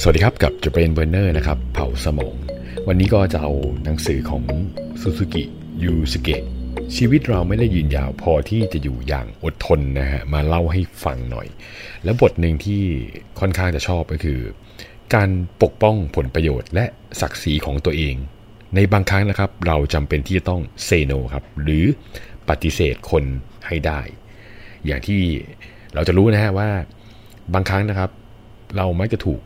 สวัสดีครับกับจะ Brain Burner นะครับเผาสมอง วันนี้ก็จะเอาหนังสือของซูซูกิยูสเกะชีวิตเราไม่ได้ยืนยาวพอที่จะอยู่อย่างอดทนนะฮะมาเล่าให้ฟังหน่อย แล้วบทหนึ่งที่ค่อนข้างจะชอบก็คือ การปกป้องผลประโยชน์ และศักดิ์ศรีของตัวเอง ในบางครั้งนะครับ เราจำเป็นที่จะต้อง Say No ครับหรือปฏิเสธคนให้ได้ อย่างที่เราจะรู้นะฮะว่าบางครั้งนะครับ เรามักจะถูก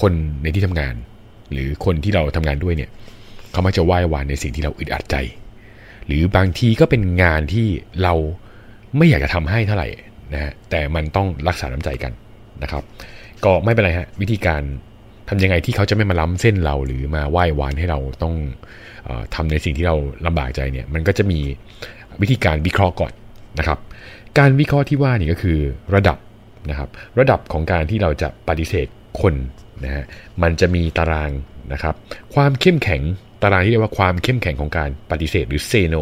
คนในที่ทำงาน หรือคนที่เราทำงานด้วยเนี่ยเขามักจะไหว้วานในสิ่งที่เราอึดอัดใจ หรือบางทีก็เป็นงานที่เราไม่อยากจะทำให้เท่าไหร่นะฮะแต่มันต้องรักษาน้ำใจกันนะครับ ก็ไม่เป็นไรฮะวิธีการทำยังไงที่เขาจะไม่มาล้ำเส้นเราหรือมาไหว้วานให้เราต้องออทำในสิ่งที่เราลำบากใจเนี่ยมันก็จะมีวิธีการวิเคราะห์ก่อนนะครับ การวิเคราะห์ที่ว่านี่ก็คือระดับนะครับ ระดับของการที่เราจะปฏิเสธคน นะฮะมันจะมีตารางนะครับความเข้มแข็งตารางที่เรียกว่าความเข้มแข็งของการปฏิเสธหรือเซโน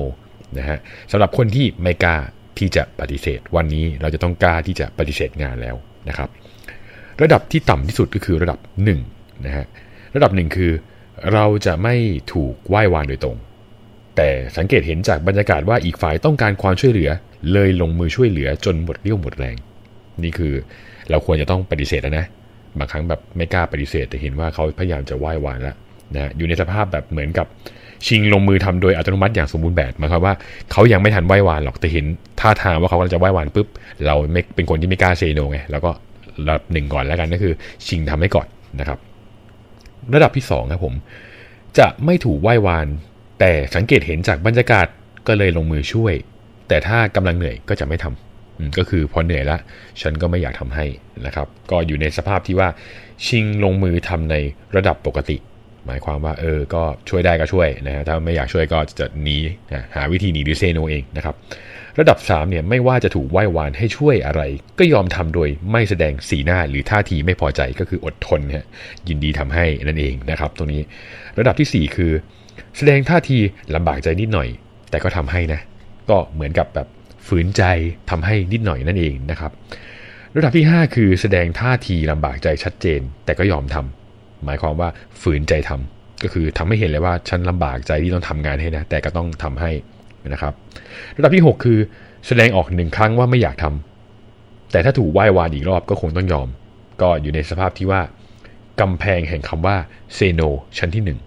นะฮะสำหรับคนที่ไม่กล้าที่จะปฏิเสธ วันนี้เราจะต้องกล้าที่จะปฏิเสธงานแล้วนะครับ ระดับที่ต่ำที่สุดก็คือระดับ1นะฮะระดับ1คือเราจะไม่ถูกไหว้วานโดยตรง แต่สังเกตเห็นจากบรรยากาศว่าอีกฝ่ายต้องการความช่วยเหลือ เลยลงมือช่วยเหลือจนหมดเรี่ยวหมดแรง นี่คือเราควรจะต้องปฏิเสธแล้วนะ บางครั้งแบบไม่กล้าปฏิเสธ แต่เห็นว่าเขาพยายามจะไหว้วานแล้วนะอยู่ในสภาพแบบเหมือนกับชิงลงมือทำโดยอัตโนมัติอย่างสมบูรณ์แบบหมายความว่าเขายังไม่ทันไหว้วานหรอกแต่เห็นท่าทางว่าเขากำลังจะไหว้วานปุ๊บเราไม่เป็นคนที่ไม่กล้าเซโนไงแล้วก็ระดับหนึ่งก่อนแล้วกันก็คือชิงทำให้ก่อนนะครับ ระดับที่สองครับผม จะไม่ถูกไหว้วาน แต่สังเกตเห็นจากบรรยากาศก็เลยลงมือช่วย แต่ถ้ากำลังเหนื่อยก็จะไม่ทำอืม ก็คือพอเหนื่อยละฉันก็ไม่อยากทำให้นะครับ ก็อยู่ในสภาพที่ว่าชิงลงมือทำในระดับปกติ หมายความว่าเออก็ช่วยได้ก็ช่วยนะฮะถ้าไม่อยากช่วยก็จะหนีนะหาวิธีหนีหรือเซโนเองนะครับ ระดับ3เนี่ยไม่ว่าจะถูกไหว้วานให้ช่วยอะไร ก็ยอมทำโดยไม่แสดงสีหน้าหรือท่าทีไม่พอใจก็คืออดทนฮะยินดีทำให้นั่นเองนะครับ ตรงนี้ระดับทีสี่4 คือ แสดงท่าทีลำบากใจนิดหน่อย แต่ก็ทำให้นะก็เหมือนกับแบบ ฝืนใจทำให้นิดหน่อยนั่นเองนะครับระดับที่ 5 คือแสดงท่าทีลำบากใจชัดเจน แต่ก็ยอมทำหมายความว่าฝืนใจทำก็คือทำให้เห็นเลยว่าฉันลำบากใจที่ต้องทำงานให้นะ แต่ก็ต้องทำให้นะครับ ระดับที่ 6 คือแสดงออกหนึ่งครั้งว่าไม่อยากทำแต่ถ้าถูกไหว้วานอีกรอบก็คงต้องยอม ก็อยู่ในสภาพที่ว่ากำแพงแห่งคำว่าเซโนชั้นที่หนึ่ง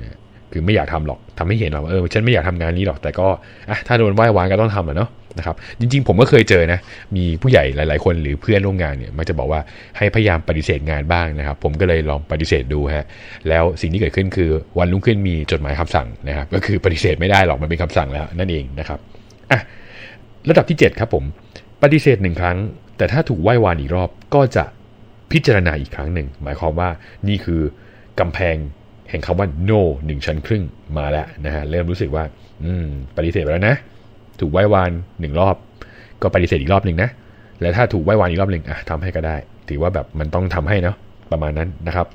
นะคือไม่อยากทำหรอกทำให้เห็นว่าเออฉันไม่อยากทำงานนี้หรอกแต่ก็อะถ้าโดนไหว้วานก็ต้องทำแหละเนาะ นะครับจริงๆ ผมก็เคยเจอนะ มีผู้ใหญ่หลาย ๆ คนหรือเพื่อนร่วมงานเนี่ยมักจะบอกว่าให้พยายามปฏิเสธงานบ้างนะครับ ผมก็เลยลองปฏิเสธดูฮะแล้วสิ่งที่เกิดขึ้นคือวันรุ่งขึ้นมีจดหมายคำสั่งนะครับ ก็คือปฏิเสธไม่ได้หรอกมันเป็นคำสั่งแล้วนั่นเองนะครับอะระดับที่ 7 ครับผมปฏิเสธหนึ่งครั้ง แต่ถ้าถูกไหว้วานอีกรอบก็จะพิจารณาอีกครั้งหนึ่ง หมายความว่านี่คือกำแพงแห่งคำว่า no หนึ่งชั้นครึ่งมาแล้วนะฮะเริ่มรู้สึกว่า อืม ปฏิเสธไปแล้วนะ ถูกไหว้วานหนึ่งรอบ ก็ปฏิเสธอีกรอบหนึ่งนะ และถ้าถูกไหว้วานอีกรอบหนึ่งอะทำให้ก็ได้ ถือว่าแบบมันต้องทำให้เนาะประมาณนั้นนะครับ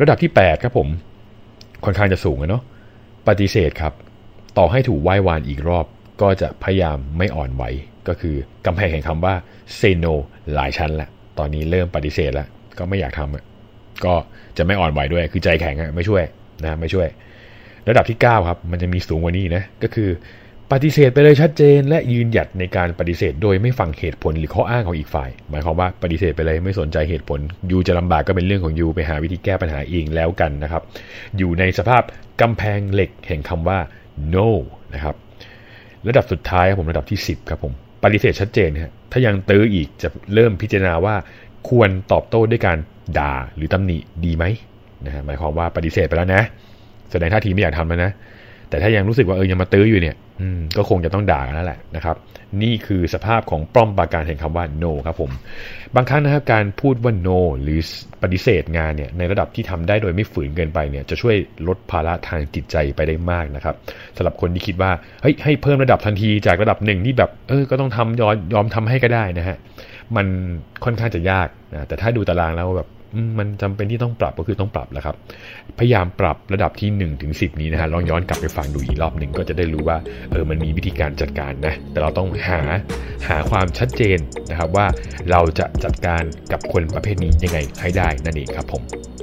ระดับที่ 8 ครับผม ค่อนข้างจะสูงอะเนาะปฏิเสธครับ ต่อให้ถูกไหว้วานอีกรอบ ก็จะพยายามไม่อ่อนไหวก็คือกำแพงแห่งคำว่าเซโนหลายชั้นละตอนนี้เริ่มปฏิเสธแล้ว ก็ไม่อยากทำอะก็จะไม่อ่อนไหวด้วยคือใจแข็งอะไม่ช่วยนะไม่ช่วย ระดับที่ 9 ครับ มันจะมีสูงกว่านี้นะ ก็คือ ปฏิเสธไปเลยชัดเจน และยืนหยัดในการปฏิเสธโดยไม่ฟังเหตุผลหรือข้ออ้างของอีกฝ่าย หมายความว่าปฏิเสธไปเลยไม่สนใจเหตุผลยูจะลำบากก็เป็นเรื่องของยูไปหาวิธีแก้ปัญหาเองแล้วกันนะครับ อยู่ในสภาพกำแพงเหล็กแห่งคำว่า no นะครับระดับสุดท้ายครับผมระดับที่ 10ครับผมปฏิเสธชัดเจนฮะถ้ายังตื้ออีกจะเริ่มพิจารณาว่าควรตอบโต้ด้วยการด่าหรือตำหนิดีไหมนะฮะหมายความว่าปฏิเสธไปแล้วนะ แสดงท่าทีไม่อยากทำแล้วนะ แต่ถ้ายังรู้สึกว่าเออยังมาตื้ออยู่เนี่ยอืมก็คงจะต้องด่ากันแล้วแหละนะครับ นี่คือสภาพของป้อมปราการแห่งคำว่า no ครับผม บางครั้งนะครับการพูดว่า no หรือปฏิเสธงานเนี่ยในระดับที่ทำได้โดยไม่ฝืนเกินไปเนี่ยจะช่วยลดภาระทางจิตใจไปได้มากนะครับสำหรับคนที่คิดว่าเฮ้ยให้เพิ่มระดับทันทีจากระดับหนึ่งที่แบบเออก็ต้องทำยอมยอมทำให้ก็ได้นะฮะมันค่อนข้างจะยากนะแต่ถ้าดูตารางแล้วแบบ มันจำเป็นที่ต้องปรับก็คือต้องปรับแล้วครับ พยายามปรับระดับที่1นถึงสินี้นะฮะลองย้อนกลับไปฟังดูอีกรอบหนึ่งก็จะได้รู้ว่าเออมันมีวิธีการจัดการนะแต่เราต้องหาหาความชัดเจนนะครับว่าเราจะจัดการกับคนประเภทนี้ยังไงให้ได้นั่นเองครับผม